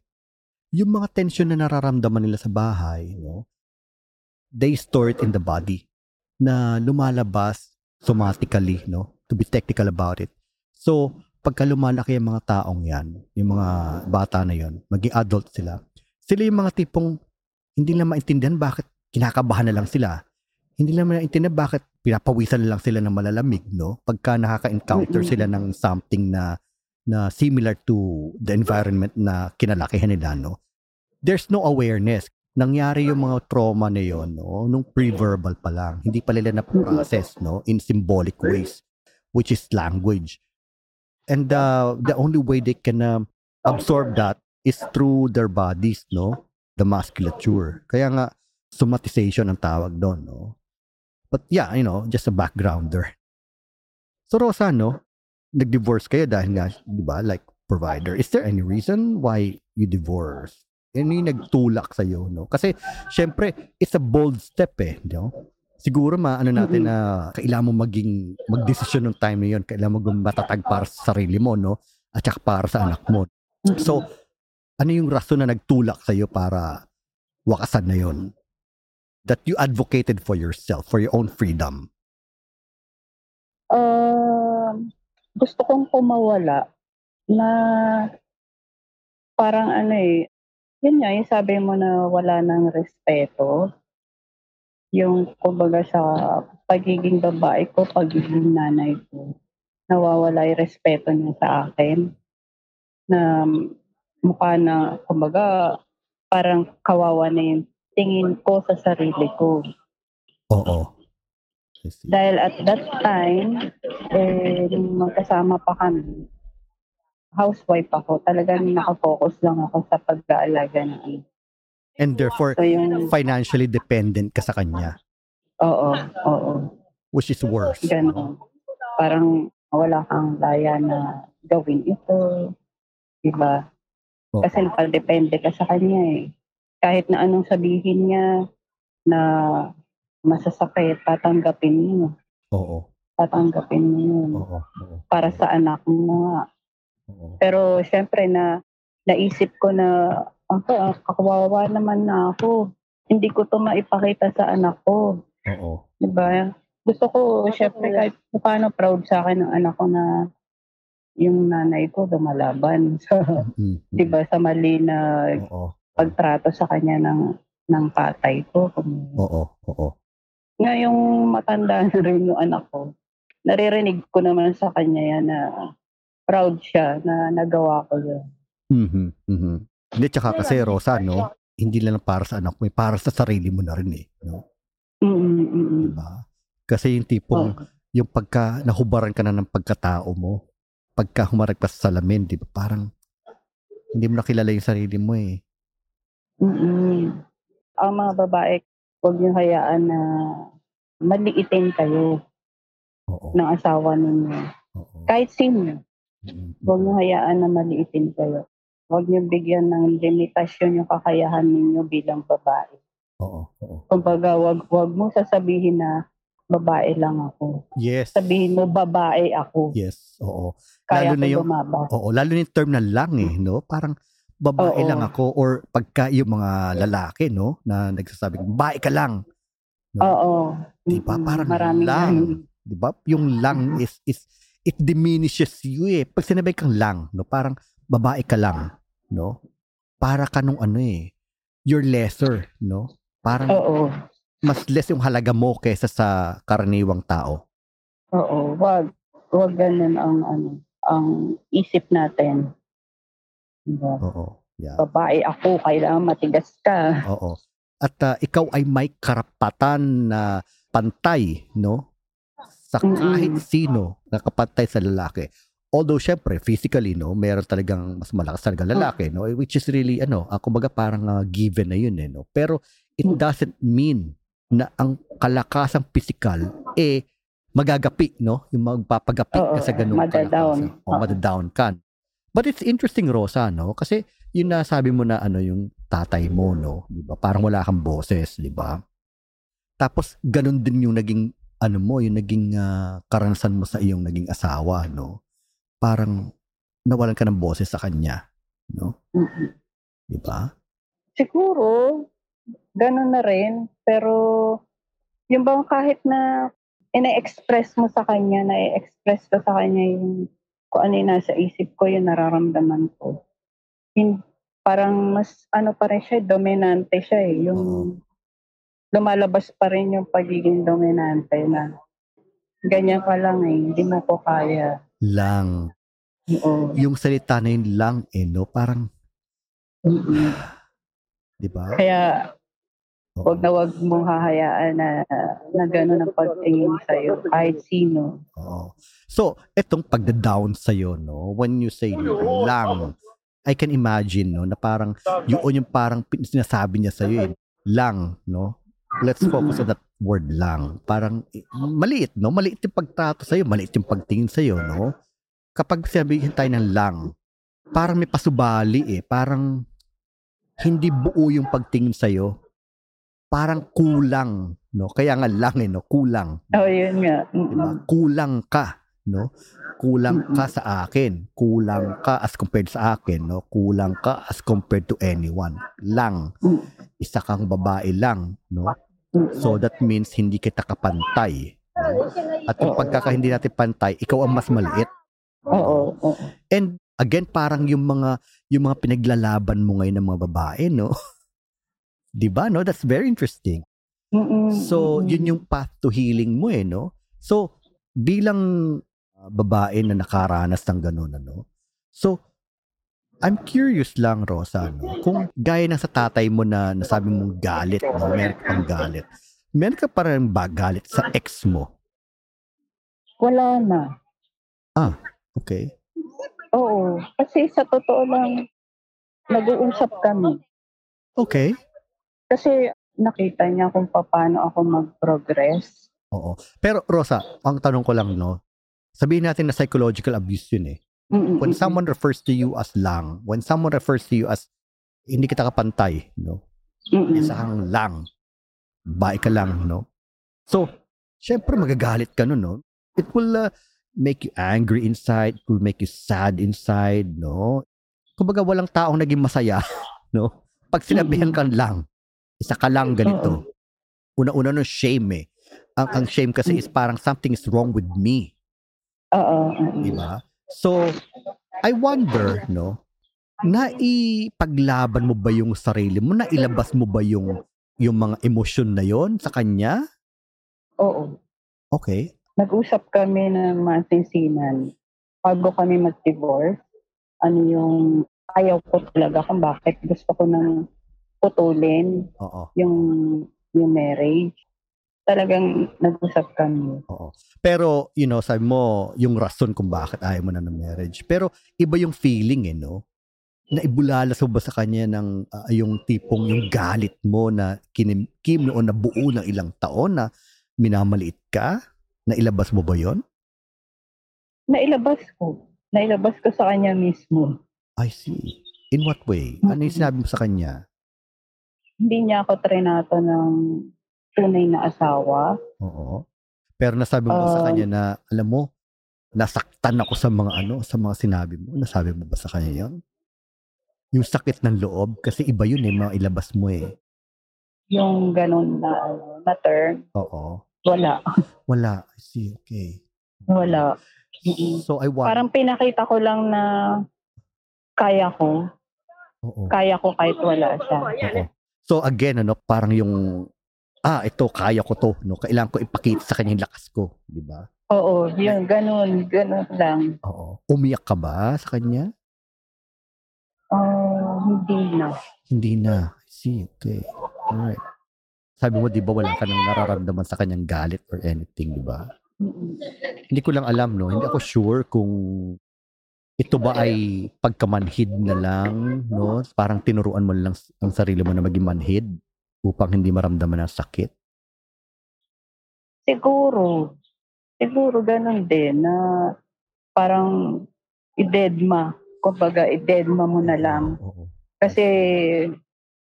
Yung mga tension na nararamdaman nila sa bahay, no? They store it in the body na lumalabas somatically, no? To be technical about it. So, pagka lumalaki ang mga taong yan, yung mga bata na yon, maging adult sila, sila yung mga tipong hindi nila maintindihan bakit kinakabahan na lang sila. Hindi nila maintindihan bakit pinapawisan na lang sila ng malalamig, no? Pagka nakaka-encounter sila ng something na na similar to the environment na kinalakihan nila, no? There's no awareness. Nangyari yung mga trauma na yon, no? Nung pre-verbal pa lang. Hindi pa nila na-process, no? In symbolic ways, which is language. And uh, the only way they can uh, absorb that is through their bodies, no? The musculature. Kaya nga, somatization ang tawag doon, no? But yeah, you know, just a backgrounder. So Rosa, no? nag-divorce kayo dahil nga, di ba, like provider. Is there any reason why you divorce? Ano yung nagtulak sa'yo, no? Kasi, syempre, it's a bold step eh, no? Siguro maano natin na kailangan mo maging magdesisyon ng time na yun, kailangan mo matatag para sa sarili mo, no? At saka para sa anak mo. So, ano yung rason na nagtulak sa'yo para wakasan na yun? That you advocated for yourself, for your own freedom. Um, gusto kong pumawala na parang ano eh, yun nga, yung sabi mo na wala ng respeto. Yung kumbaga sa pagiging babae ko, pagiging nanay ko, nawawala yung respeto niya sa akin. Na mukha na, kumbaga, parang kawawa na yung tingin ko sa sarili ko. Oo. Dahil at that time, eh, nung magkasama pa kami, housewife ako. Talagang nakafocus lang ako sa pag-aalaga ng anak. And therefore, So yung, financially dependent ka sa kanya. oo, oo, Which is worse. ganun. Parang wala kang laya na gawin ito. Diba? Oo. Kasi nakadepende ka sa kanya eh. Kahit na anong sabihin niya na masasakit, tatanggapin mo. Oo. Tatanggapin mo yun. Oo. Oo. Para sa anak mo nga. Oo. Pero syempre na naisip ko na ako, kawawa naman na ako. Hindi ko to maipakita sa anak ko. Oo. Diba? Gusto ko, syempre, kahit paano proud sa akin ng anak ko na yung nanay ko lumalaban sa, Mm, mm. diba, sa mali na Oo. Pagtrato sa kanya ng ng tatay ko. Kung- Oo. Oo. Ngayong matanda na rin yung anak ko, naririnig ko naman sa kanya yan na proud siya na nagawa ko yun. Mhm. Mhm. Hindi, tsaka kasi, Rosa, no? Hindi lang para sa anak mo, eh, para sa sarili mo na rin eh. No? Mm, mm, mm. Diba? Kasi yung tipong, Oo. yung pagka nahubaran ka na ng pagkatao mo, pagka humarag pa sa salamin, di ba? Parang, hindi mo nakilala yung sarili mo eh. Mm. Ang mga babae, huwag niyo hayaan na maliitin kayo Oo. ng asawa ninyo. Oo. Kahit sino, Mhm. huwag niyo hayaan na maliitin kayo. Huwag niyo bigyan ng limitasyon yung kakayahan ninyo bilang babae. Oo. Oo. Kumbaga, wag, wag mo sasabihin na babae lang ako. Yes. Sabihin mo, babae ako. Yes. Oo. Kaya Lalo na yung- lumaba. Oo, lalo na yung term na lang eh, no? Parang babae Oo. lang ako or pagka yung mga lalaki, no? Na nagsasabi, babae ka lang. No? Oo. Di ba? Parang Maraming lang. ganun. Di ba? Yung lang is, is, it diminishes you eh. Pag sinabi kang lang, no? Parang babae ka lang, no? Para ka nung ano eh, you're lesser, no? Parang Oo. mas less yung halaga mo kaysa sa karaniwang tao. Oo. Wag. Wag ganun ang ano ang isip natin. Diba? Oo. Yeah. Babae ako, kailangan matigas ka. Oo. At ah, ikaw ay may karapatan na pantay, no? Sa kahit sino na kapantay sa lalaki. Although, syempre, physically, no, meron talagang mas malakas talaga lalaki, no? Which is really, ano, ah, kumbaga parang ah, given na yun, eh, no? Pero, it Mm. doesn't mean na ang kalakasang physical, eh, magagapi, no? Yung magpapagapi ka Oo, sa ganung madadown. kalakasan. O, madadown ka. But it's interesting, Rosa, no? Kasi, yun na sabi mo na ano yung tatay mo, no? Di ba? Parang wala kang boses, di ba? Tapos, ganun din yung naging, ano mo, yung naging ah, karanasan mo sa iyong naging asawa, no? Parang, nawalan ka ng boses sa kanya, no? Mm-mm. Di ba? Siguro, ganun na rin. Pero, yung bang kahit na ina-express mo sa kanya, na-express ko sa kanya yung kung ano yung nasa isip ko, yung nararamdaman ko. Hin- parang mas, ano pa rin siya, dominante siya eh. Yung lumalabas pa rin yung pagiging dominante na ganyan ka lang eh, hindi mo ko kaya. Lang. Oo. Yung salita na yun lang, eh, no? Parang, di ba? Kaya Oo. wag na wag mong hahayaan na, na gano'n ang pagtingin sa'yo kahit sino. Oo. So, etong pagda-down sa'yo, no? When you say lang, I can imagine, no? Na parang, yun yung parang pin- sinasabi niya sa'yo, eh. Lang, no? Let's focus on that word lang. Parang, eh, maliit, no? Maliit yung pagtrato sa'yo, maliit yung pagtingin sa'yo, no? Kapag sabihin tayo ng lang, parang may pasubali, eh. Parang, hindi buo yung pagtingin sa'yo. Parang kulang, no? Kaya nga lang, eh, no? Kulang. Oh, yun nga. Di ba? Mm-mm. Kulang ka, no? Kulang ka sa akin. Kulang ka as compared sa akin, no? Kulang ka as compared to anyone. Lang. Mm. Isa kang babae lang, no? So that means hindi kita kapantay. No? At yung pagkaka hindi natin pantay, ikaw ang mas maliit. Oo. oo. And again, parang yung mga yung mga pinaglalaban mo ngayon ng mga babae, no? 'Di ba, no? That's very interesting. Mm-mm. So, yun yung path to healing mo eh, no? So, bilang uh, babae na nakaranas ng ganun, ano? So, I'm curious lang, Rosa, no? Kung gaya na sa tatay mo na nasabi mong galit, no? Meron ka pang galit. Meron ka pa rin ba galit sa ex mo? Wala na. Okay. Oo. Kasi sa totoo lang, nag-uusap kami. Okay. Kasi nakita niya kung paano ako mag-progress. Oo. Pero, Rosa, ang tanong ko lang, no? Sabihin natin na psychological abuse yun eh. Mm-mm. When someone refers to you as lang, when someone refers to you as hindi kita kapantay, no? Mm-mm. isa kang lang. Bae ka lang, no? So, syempre magagalit ka nun, no? It will uh, make you angry inside, it will make you sad inside, no? Kumbaga walang taong naging masaya, no? Pag sinabihan kang lang, isa ka lang ganito. Una-una no shame eh. Ang, ang shame kasi is parang something is wrong with me, Oo. oo. di ba? So, I wonder, no? Naipaglaban mo ba yung sarili mo? Nailabas mo ba yung yung mga emosyon na yon sa kanya? Oo. Okay. Nag-usap kami ng masinsinan bago kami mag-divorce. Ano yung ayaw ko talaga kung bakit gusto ko nang putulin Oo. yung yung marriage. Talagang nag-usap kami. Oo. Pero, you know, sabi mo, yung rason kung bakit ayaw mo na ng marriage. Pero, iba yung feeling eh, no? Naibulalas mo ba sa kanya ng ah, yung tipong yung galit mo na kinimkim noon na buo ng ilang taon na minamaliit ka? Nailabas mo ba yon? Nailabas ko. Nailabas ko sa kanya mismo. I see. In what way? Ano yung sinabi mo sa kanya? Hindi niya ako trinato ng tunay na asawa. Oo. Pero nasabi mo ba sa Um, kanya na, alam mo, nasaktan ako sa mga ano, sa mga sinabi mo. Nasabi mo ba sa kanya yon? Yung sakit ng loob, kasi iba yun eh, mga ilabas mo eh. Yung ganun na, ano, na term, Oo. wala. Wala. I see. Okay. Wala. So, I want... Parang pinakita ko lang na kaya ko. Oo. Kaya ko kahit wala siya. Oo. So, again, ano, parang yung, ah, ito, kaya ko to. No? Kailangan ko ipakita sa kanya yung lakas ko. Di ba? Oo, yun, ganun, ganun lang. Oo. Umiyak ka ba sa kanya? Oh, hindi na. Hindi na. I see. Okay. Alright. Sabi mo, di ba, wala ka nang nararamdaman sa kanyang galit or anything, di ba? Mm-mm. Hindi ko lang alam, no? Hindi ako sure kung ito ba ay pagkamanhid na lang, no? Parang tinuruan mo lang ang sarili mo na maging manhid upang hindi maramdaman ang sakit. Siguro, siguro ganun din na parang idedma. Kumbaga, idedma mo na lang. Oo. Kasi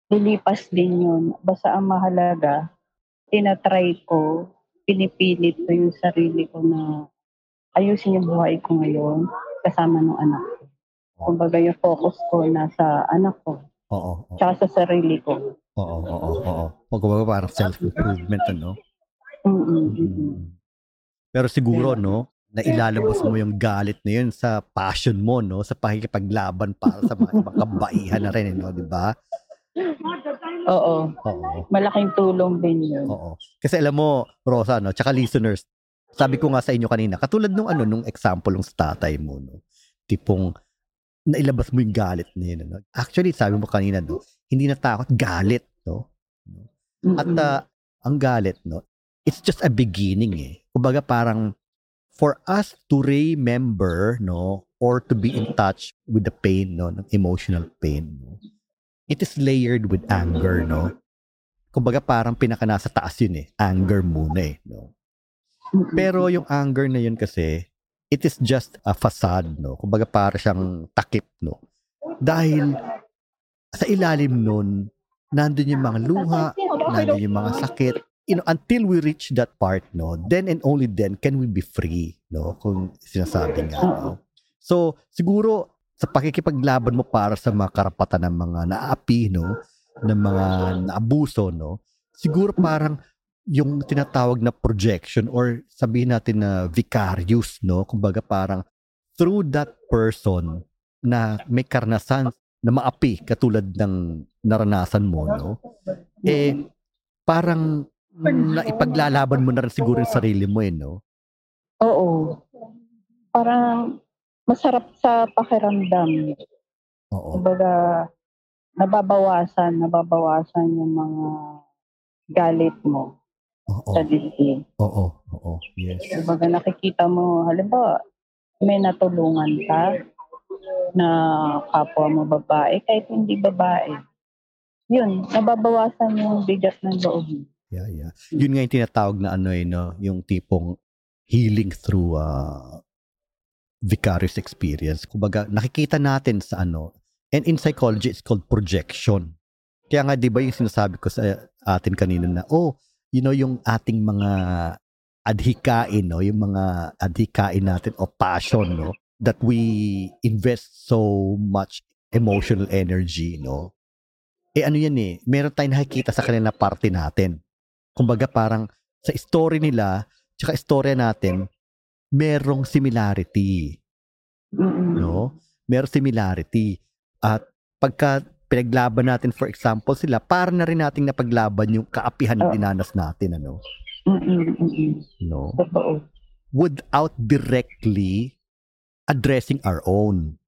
lilipas din yun. Basta ang mahalaga, tinatry ko, pinipilit ko yung sarili ko na ayusin yung buhay ko ngayon kasama ng anak ko. Kumbaga yung focus ko nasa anak ko, Oo. Oo. tsaka sa sarili ko. Oo. Oo. Oo. Pag parang self-improvement, ano? Mm-mm. Mm. Pero siguro, no, na ilalabas mo yung galit na yun sa passion mo, no? Sa pakikipaglaban para sa mga ibang kabaihan na rin, eh, no? Di ba? Oo, Oo. malaking tulong din yun. Oo. Kasi alam mo, Rosa, no, tsaka listeners, sabi ko nga sa inyo kanina, katulad nung ano, nung example ng tatay mo, no, tipong nailabas mo yung galit na yun. Ano? Actually, sabi mo kanina, no, hindi na takot, galit. No? At uh, ang galit, no, it's just a beginning eh. Kumbaga parang for us to remember, no, or to be in touch with the pain, no, ng emotional pain, no, it is layered with anger, no. Kumbaga parang pinaka nasa taas yun eh. Anger muna eh, no. Pero yung anger na yun kasi, it is just a facade, no? Kumbaga para siyang takip, no? Dahil sa ilalim nun, nandun yung mga luha, nandun yung mga sakit. You know, until we reach that part, no? Then and only then can we be free, no? Kung sinasabi nga, no? So, siguro, sa pakikipaglaban mo para sa mga karapatan ng mga naapi, no? Ng mga naabuso, no? Siguro parang yung tinatawag na projection or sabihin natin na vicarious, no? Kumbaga parang through that person na may karanasan na maapi katulad ng naranasan mo, no? Eh, parang naipaglalaban mo na rin siguro yung sarili mo, eh, no? Oo. Parang masarap sa pakiramdam. Oo. Kumbaga, nababawasan, nababawasan yung mga galit mo Oo. sa dibdib. Oo. Oo. Yes. Kumbaga, nakikita mo, halimbawa, may natulungan ka na kapwa mo babae, kahit hindi babae. Yun, nababawasan yung bigat ng loob. Yeah, yeah. Yun nga yung tinatawag na ano eh, no? Yung tipong healing through uh, vicarious experience. Kumbaga, nakikita natin sa ano, and in psychology, it's called projection. Kaya nga, di ba yung sinasabi ko sa atin kanina na, oh, you know, yung ating mga adhikain, no? Yung mga adhikain natin o passion, no? That we invest so much emotional energy, no? Eh ano yan eh, meron tayong nakikita sa kanila na parte natin. Kumbaga parang sa story nila, tsaka istorya natin, merong similarity, no? Merong similarity. At pagka pinaglaban natin, for example, sila, para na rin nating napaglaban yung kaapihan na dinanas natin, ano? Mm-mm. Mm-mm. No? Totoo. Without directly addressing our own.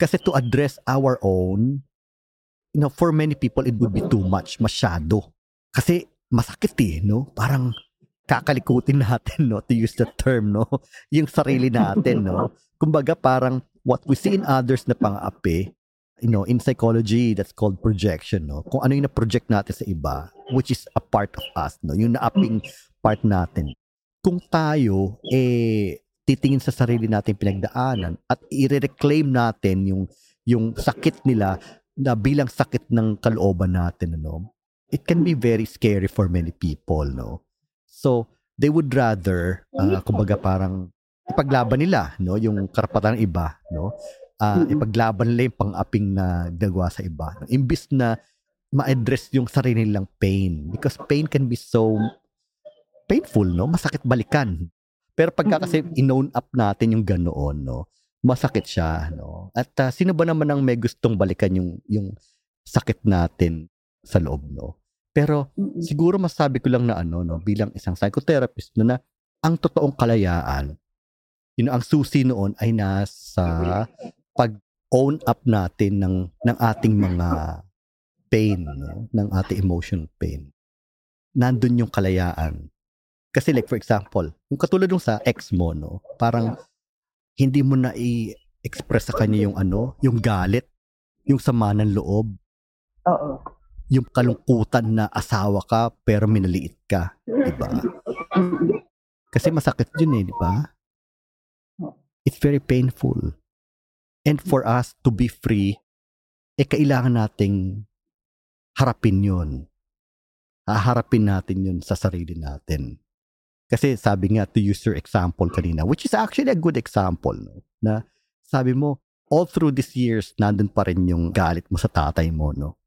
Kasi to address our own, you know, for many people, it would be too much, masyado. Kasi masakit eh, no? Parang kakalikutin natin, no? To use the term, no? Yung sarili natin, no? Kumbaga parang what we see in others na pang-api, you know, in psychology, that's called projection, no? Kung ano yung na-project natin sa iba, which is a part of us, no? Yung naaping part natin. Kung tayo, eh, titingin sa sarili natin pinagdaanan at i-reclaim natin yung yung sakit nila na bilang sakit ng kalooban natin ano it can be very scary for many people no so they would rather uh, kumbaga parang ipaglaban nila no yung karapatan ng iba no Ah, Mm-mm. ipaglaban nila yung pang-aping na ginagawa sa iba. Imbis na ma-address yung sarili nilang pain. Because pain can be so painful no? Masakit balikan. Pero pagka kasi inown up natin yung ganoon no? Masakit siya no? At ah, sino ba naman ang may gustong balikan yung yung sakit natin sa loob no? Pero siguro masabi ko lang na ano no? Bilang isang psychotherapist no, na ang totoong kalayaan yun ang susi noon ay nasa pag own up natin ng ng ating mga pain no ng ating emotional pain nandun yung kalayaan kasi like for example yung katulad nung sa ex mo no parang hindi mo na i-express sa kanya yung ano yung galit yung sama ng loob Oo. yung kalungkutan na asawa ka pero minaliit ka, di ba? Kasi masakit yun eh, di ba? It's very painful. And for us to be free, eh kailangan nating harapin yun. Haharapin natin yun sa sarili natin. Kasi sabi nga, to use your example kanina, which is actually a good example, no? na sabi mo, all through these years, nandun pa rin yung galit mo sa tatay mo, no?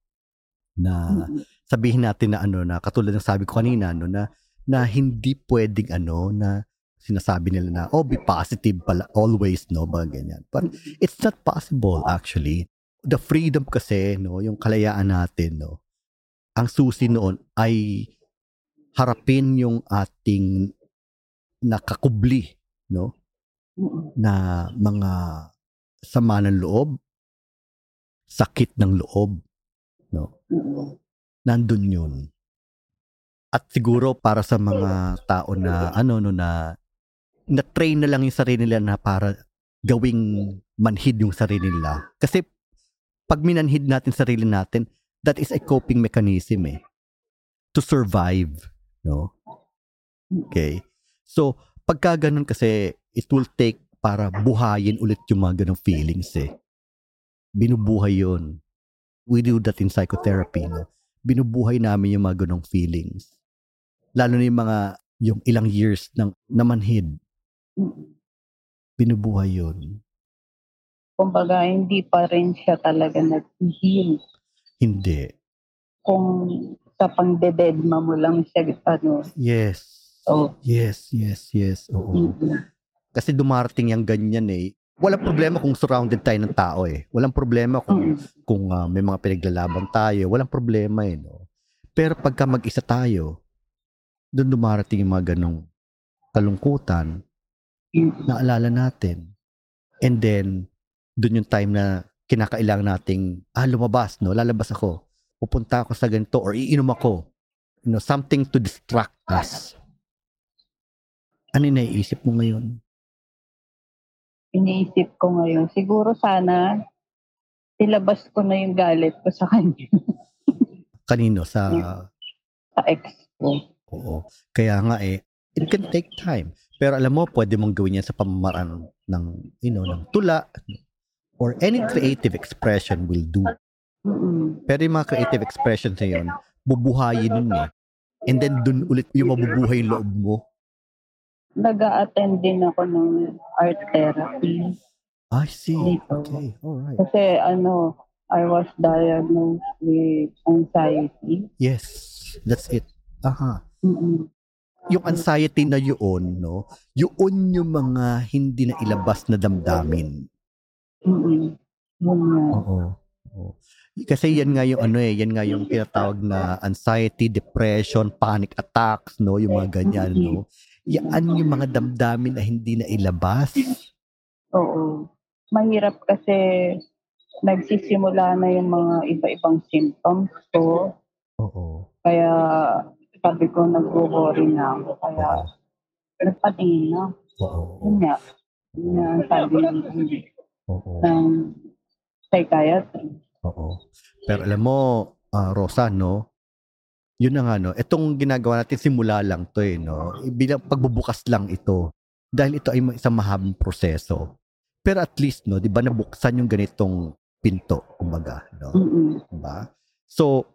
Na sabihin natin na ano na katulad ng sabi ko kanina no na na hindi pwedeng ano na sinasabi nila na oh be positive pala always no ba ganyan but it's not possible actually the freedom kasi no yung kalayaan natin no ang susi noon ay harapin yung ating nakakubli no na mga sama ng loob, sakit ng loob, no? Nandun yun. At siguro para sa mga tao na ano no na na-train na lang yung sarili nila na para gawing manhid yung sarili nila. Kasi pag minanhid natin sarili natin, that is a coping mechanism eh. To survive, no? Okay? So, pagka ganun kasi, it will take para buhayin ulit yung mga ganong feelings eh. Binubuhay yun. We do that in psychotherapy, no? Binubuhay namin yung mga ganong feelings. Lalo na yung mga, yung ilang years ng namanhid, Binubuhay yun. Kumbaga, hindi pa rin siya talaga nag-heal. Hindi. Kung sa pangdededma mo lang siya, ano, Yes. oh, Yes, yes, yes. Oo. mm-mm. Kasi dumarating yung ganyan eh. Walang problema kung surrounded tayo ng tao eh. Walang problema kung Mm-mm. kung ah, may mga pinaglalaban tayo, walang problema eh, no? Pero pagka mag-isa tayo, doon dumarating yung mga ganong kalungkutan, Mm-mm. naalala natin. And then, doon yung time na kinakailangan nating, ah, lumabas, no? Lalabas ako. Pupunta ako sa ganito or iinom ako. You know, something to distract us. Ano yung naiisip mo ngayon? iniisip ko ngayon, siguro sana ilabas ko na yung galit ko sa kanya, Kanino? Sa, sa ex ko. oo. Kaya nga eh, it can take time. Pero alam mo, pwede mong gawin yan sa pamamaraan ng, you know, ng tula or any creative expression will do. Pero yung mga creative expressions na yun, bubuhayin nun eh. And then dun ulit yung mabubuhay yung loob mo. nag attend din ako ng art therapy. I see. Dito. Okay. Alright. Kasi ano, I was diagnosed with anxiety. Yes. That's it. Aha. Mm-mm. Yung anxiety na yun, no? Yun yung mga hindi na ilabas na damdamin. Mm-mm. Nga. Oo. Oo. Kasi yan nga yung ano eh, yan nga yung tinatawag na anxiety, depression, panic attacks, no? Yung mga ganyan, no? Yan yung mga damdamin na hindi na ilabas. Oo. Mahirap kasi nagsisimula na yung mga iba-ibang symptoms ko. Oo. Kaya sabi ko nag-worry na ako. Kaya nagpatingin na. Oo. Yun nga. Yun nga ang sabi ng, Oo. ng psychiatry. Oo. Pero alam mo, ah, Rosa, no? Yun na nga, no? Itong ginagawa natin, simula lang to eh, no? Bilang pagbubukas lang ito. Dahil ito ay isang mahabang proseso. Pero at least, no, di ba, nabuksan yung ganitong pinto, kumbaga, no? Mm-mm. Diba? So,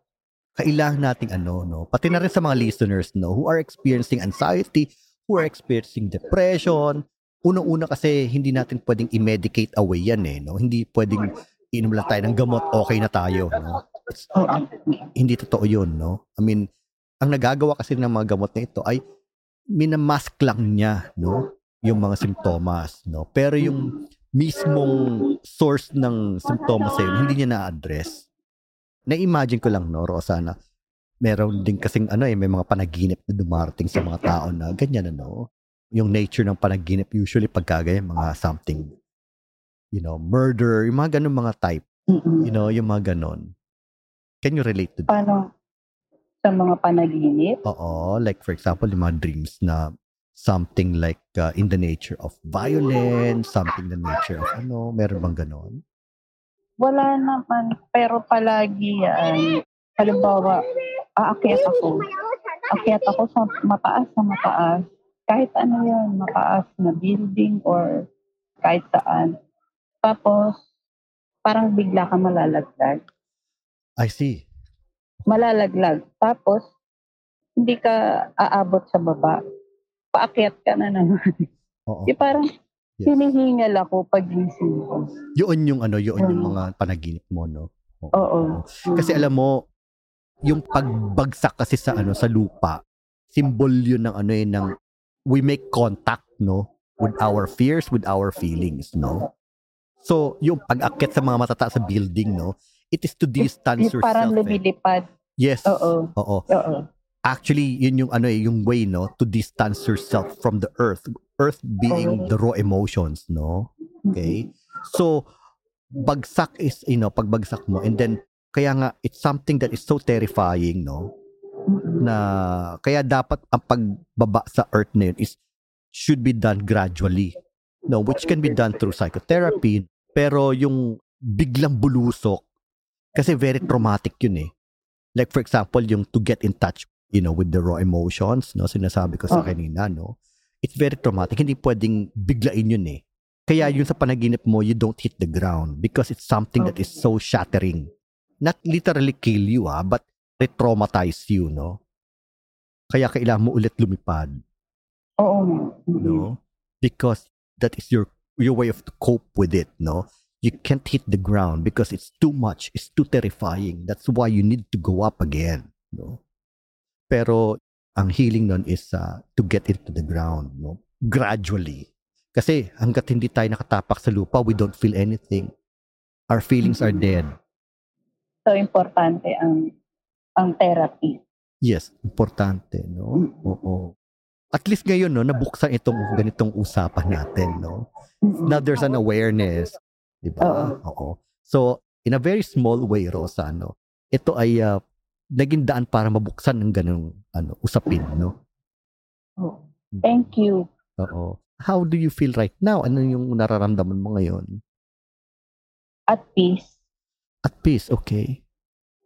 kailangan nating ano, no? Pati na rin sa mga listeners, no? Who are experiencing anxiety, who are experiencing depression. Unang-una kasi, hindi natin pwedeng i-medicate away yan, eh, no? Hindi pwedeng inom lang tayo ng gamot, okay na tayo, no? It's, Oo. hindi totoo yun, no? I mean, ang nagagawa kasi ng mga gamot na ito ay minamask lang niya, no? Yung mga simptomas, no? Pero yung mismong source ng simptomas sa yun, hindi niya na-address. Na-imagine ko lang, no, Rosa, na meron din kasing ano eh, may mga panaginip na dumarating sa mga tao na ganyan, ano? Yung nature ng panaginip, usually pagkagaya, mga something, you know, murder, yung mga ganun mga type, Mm-mm. you know, yung mga ganun. Can you relate to that? Paano sa mga panaginip? Oo, like for example, yung mga dreams na something like uh, in the nature of violence, something in the nature of ano, meron bang ganon? Wala naman. Pero palagi yan. Halimbawa, aakyat ako. Akyat ako sa mataas na mataas. Kahit ano yan, mataas na building or kahit saan. Tapos, parang bigla ka malalaglag. I see. Malalaglag. Tapos, hindi ka aabot sa baba. Paakyat ka na naman. Oo. Di parang Yes. hinihingal ako pag gising ko. Yun yung ano, yun yung Mm. mga panaginip mo, no? Oo. Kasi alam mo, yung pagbagsak kasi sa ano sa lupa, symbol yun ng ano eh, ng we make contact, no? With our fears, with our feelings, no? So, yung pag-akit sa mga matataas sa building, no? It is to distance Yung parang yourself. eh. lumilipad. Yes. Oo. Oo. Oo. Actually, yun yung ano eh, yung way, no? To distance yourself from the earth. Earth being the raw emotions, no? Okay? So, bagsak is, you know, pagbagsak mo, and then, kaya nga, it's something that is so terrifying, no? Na, kaya dapat ang pagbaba sa earth na yun is, should be done gradually. No, which can be done through psychotherapy. Pero yung biglang bulusok, kasi very traumatic yun eh. Like for example, yung to get in touch, you know, with the raw emotions, no, sinasabi ko sa Oh. kanina, no, it's very traumatic. Hindi pwedeng biglain yun eh. Kaya yun sa panaginip mo, you don't hit the ground because it's something that is so shattering. Not literally kill you ah, but re-traumatize you, no? Kaya kailangan mo ulit lumipad, Oo. Mm-mm. no? Because that is your your way of to cope with it, no? You can't hit the ground because it's too much, it's too terrifying. That's why you need to go up again, no? Pero ang healing nun is uh, to get into the ground, no? Gradually. Kasi hanggat hindi tayo nakatapak sa lupa, we don't feel anything. Our feelings are dead. So, importante ang ang therapy. Yes, importante, no? Oo. At least ngayon, no, nabuksan itong ganitong usapan natin, no? Mm-mm. Now there's an awareness, di ba? Oo. So, in a very small way, Rosa, no? Ito ay uh, naging daan para mabuksan ng ganung ano, usapin, no? Oo. Thank you. Oo. How do you feel right now? Ano yung nararamdaman mo ngayon? At peace. At peace, okay.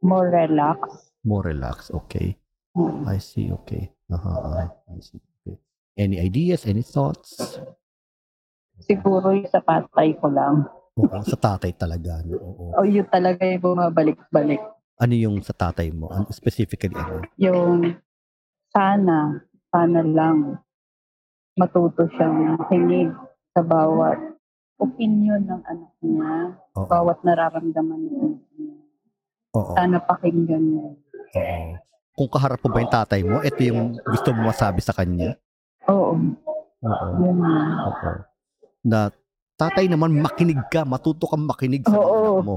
More relaxed. More relaxed, okay. Mm. I see, okay. Aha, I see. Okay. Any ideas, any thoughts? Siguro yung sa patay ko lang. Oo, sa tatay talaga. No? Oo. O yun talaga yung bumabalik-balik. Ano yung sa tatay mo? Ano, specifically, ano? Yung sana, sana lang matuto siyang makinig sa bawat opinion ng anak niya, Oo. bawat nararamdaman ng anak niya. Oo. Sana pakinggan niya. Oo. Kung kaharap mo ba yung tatay mo, ito yung gusto mo masabi sa kanya. Oo, Oo. yun na. Oo. Na tatay naman makinig ka, matuto kang makinig sa Oo. anak mo,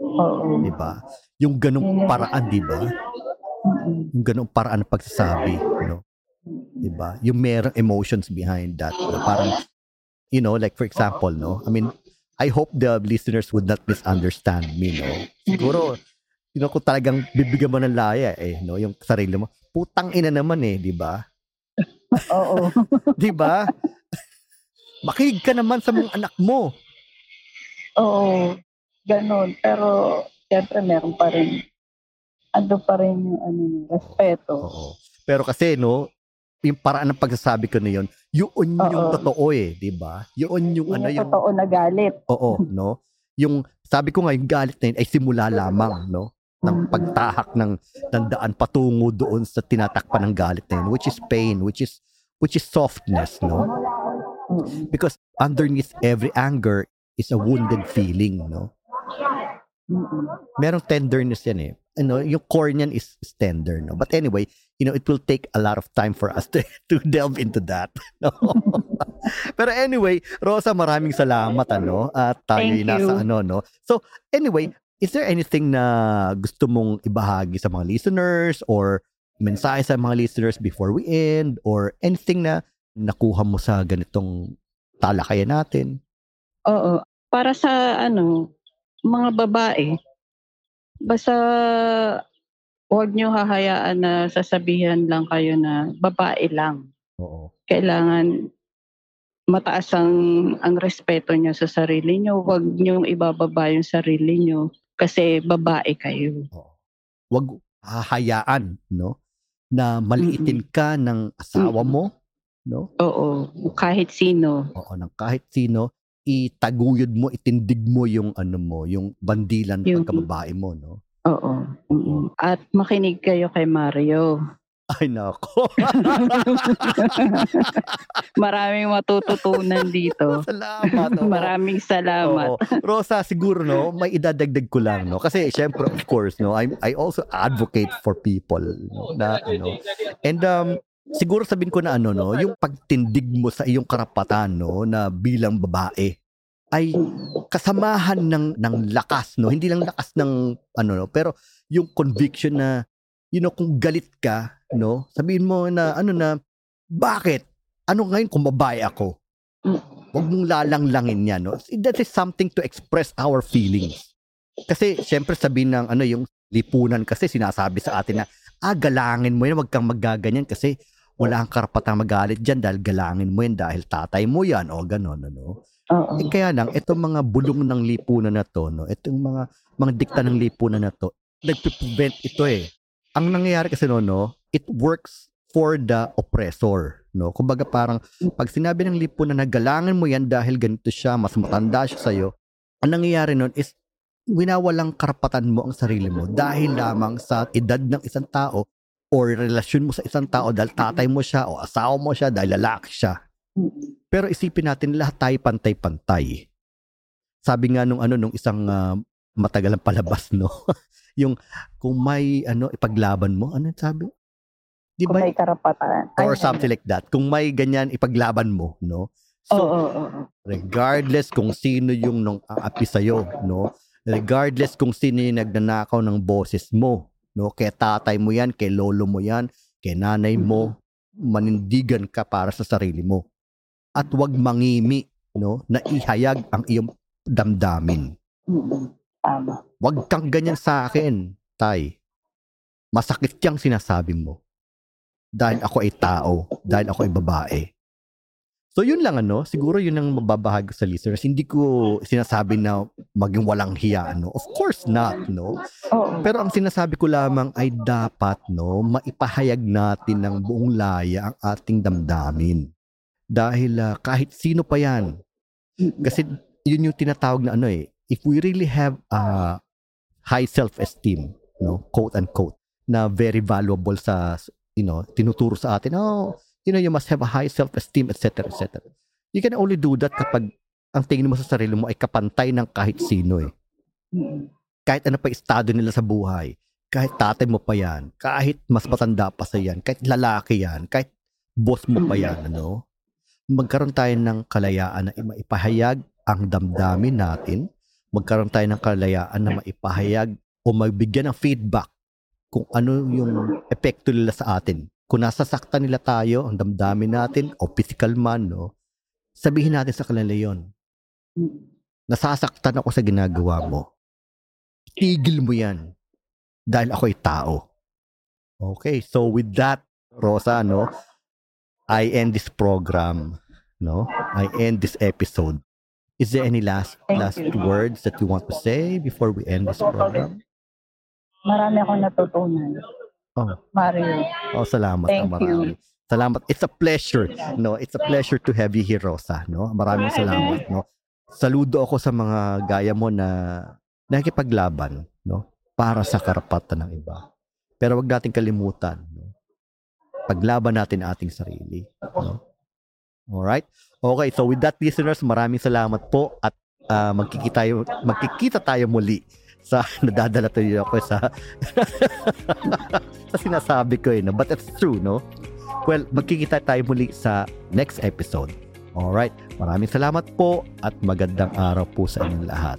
Oo. 'di ba? Yung ganung Yes. paraan, 'di ba? Yung ganung paraan ng pagsasabi, no? 'Di ba? Yung merong emotions behind that. No? Parang you know, like for example, no? I mean, I hope the listeners would not misunderstand me, no? Siguro you know, kung talagang bibigyan mo ng laya eh, no, yung sarili mo, putang ina naman eh, 'di ba? Oo. 'Di ba? Makinig ka naman sa mga anak mo. Oo. Ganon. Pero, siyempre, meron pa rin, ando pa rin yung ano, respeto. Oo. Pero kasi no, yung paraan ng pagsasabi ko na yun, yun yung Oo. totoo eh, 'di ba? Yun yung Yun ano yung yung totoo na galit. oo, no? Yung sabi ko nga yung galit na yun ay simula lamang, no? ng Mm. pagtahak ng, ng daan patungo doon sa tinatakpan ng galit na yun, which is pain, which is which is softness, no? Mm. Because underneath every anger is a wounded feeling, no? Mm-mm. merong tenderness yan eh. Ano, yung core niyan is, is tender, no? But anyway, you know, it will take a lot of time for us to, to delve into that. No? Pero anyway, Rosa, maraming salamat, ano? At tayo Thank nasa you. ano, no? So, anyway, is there anything na gusto mong ibahagi sa mga listeners or mensahe sa mga listeners before we end or anything na nakuha mo sa ganitong talakayan natin? Oo. Para sa ano, mga babae, basta huwag nyo hahayaan na sasabihan lang kayo na babae lang. Oo. Kailangan mataas ang, ang respeto nyo sa sarili nyo. Huwag nyo ibababa yung sarili nyo kasi babae kayo. wag hahayaan, no? Na maliitin ka ng asawa mo, no? Oo. Kahit sino. Oo, ng kahit sino, itaguyod mo, itindig mo yung ano mo, yung bandilan Yung- pagkababae mo, no? Oo. At makinig kayo kay Mario. Ay, nako. Maraming matututunan dito. Salamat. oo. Maraming salamat. Oo. Rosa, siguro no, may idadagdag ko lang no kasi syempre of course no, I I also advocate for people no, na ano. And um siguro sabihin ko na ano no, yung pagtindig mo sa iyong karapatan no na bilang babae ay kasamahan ng ng lakas no, hindi lang lakas ng ano no, pero yung conviction na you know kung galit ka no, sabihin mo na ano na bakit? Ano ngayon kung babae ako? Huwag mong lalanglangin yan. No? That is something to express our feelings. Kasi, syempre, sabihin ng ano, yung lipunan kasi sinasabi sa atin na, ah, galangin mo yan, huwag kang magaganyan kasi wala kang karapatang magalit dyan dahil galangin mo yan dahil tatay mo yan o gano'n, ano? Oo. Eh, kaya lang, itong mga bulong ng lipunan na to, no? itong mga, mga dikta ng lipunan na to, nagpe-prevent ito eh. Ang nangyayari kasi no, no, it works for the oppressor. No? Kumbaga parang, pag sinabi ng lipunan na galangan mo yan dahil ganito siya, mas matanda siya sa'yo, ang nangyayari nun is, winawalang karapatan mo ang sarili mo dahil lamang sa edad ng isang tao or relasyon mo sa isang tao dahil tatay mo siya o asawa mo siya dahil lalaki siya. Pero isipin natin lahat tayo pantay-pantay. Sabi nga nung ano nung isang uh, matagalang palabas no. yung kung may ano ipaglaban mo, ano sabi? Di ba? Kung may karapatan. Or something like that. Kung may ganyan ipaglaban mo, no? So, oh, oh, oh. regardless kung sino yung nung aapi sa'yo, no? regardless kung sino yung nagnanakaw ng boses mo, no? Kay tatay mo yan, kay lolo mo yan, kay nanay mo, manindigan ka para sa sarili mo. At wag mangimi, no? Na ihayag ang iyong damdamin. Tama. Wag kang ganyan sa akin, tay. Masakit yang sinasabi mo. Dahil ako ay tao, dahil ako ay babae. So yun lang ano, siguro yun ang mababahagi sa listeners. Hindi ko sinasabi na maging walang hiya no. Of course not, no. Pero ang sinasabi ko lamang ay dapat no, maipahayag natin ng buong laya ang ating damdamin. Dahil uh, kahit sino pa 'yan. Kasi yun yung tinatawag na ano eh, if we really have a uh, high self-esteem, no, quote unquote, na very valuable sa you know, tinuturo sa atin, oh, you know, you must have a high self-esteem, etc., etc. You can only do that kapag ang tingin mo sa sarili mo ay kapantay ng kahit sino eh. Kahit ano pa estado nila sa buhay, kahit tatay mo pa yan, kahit mas matanda pa sa yan, kahit lalaki yan, kahit boss mo pa yan, ano, magkaroon tayo ng kalayaan na maipahayag ang damdamin natin, magkaroon tayo ng kalayaan na maipahayag o magbigyan ng feedback kung ano yung epekto nila sa atin kung nasasaktan nila tayo, ang damdamin natin, o physical man, no, sabihin natin sa kanila yon. Nasasaktan ako sa ginagawa mo. Tigil mo yan. Dahil ako ay tao. Okay, so with that, Rosa, no, I end this program. No, I end this episode. Is there any last Thank last you. words that you want to say before we end this program? Marami akong natutunan. Oh. Mario. Oh, salamat. Thank marami. you. Salamat. It's a pleasure. No, it's a pleasure to have you here, Rosa, no? Maraming salamat, no? Saludo ako sa mga gaya mo na nakikipaglaban, no? Para sa karapatan ng iba. Pero wag nating kalimutan, no? Paglaban natin ating sarili, no? All right? Okay, so with that listeners, maraming salamat po at uh, magkikita tayo magkikita tayo muli sa nadadala tayo ako sa sa sinasabi ko eh, no? but it's true, no? Well, magkikita tayo muli sa next episode. Alright, maraming salamat po at magandang araw po sa inyong lahat.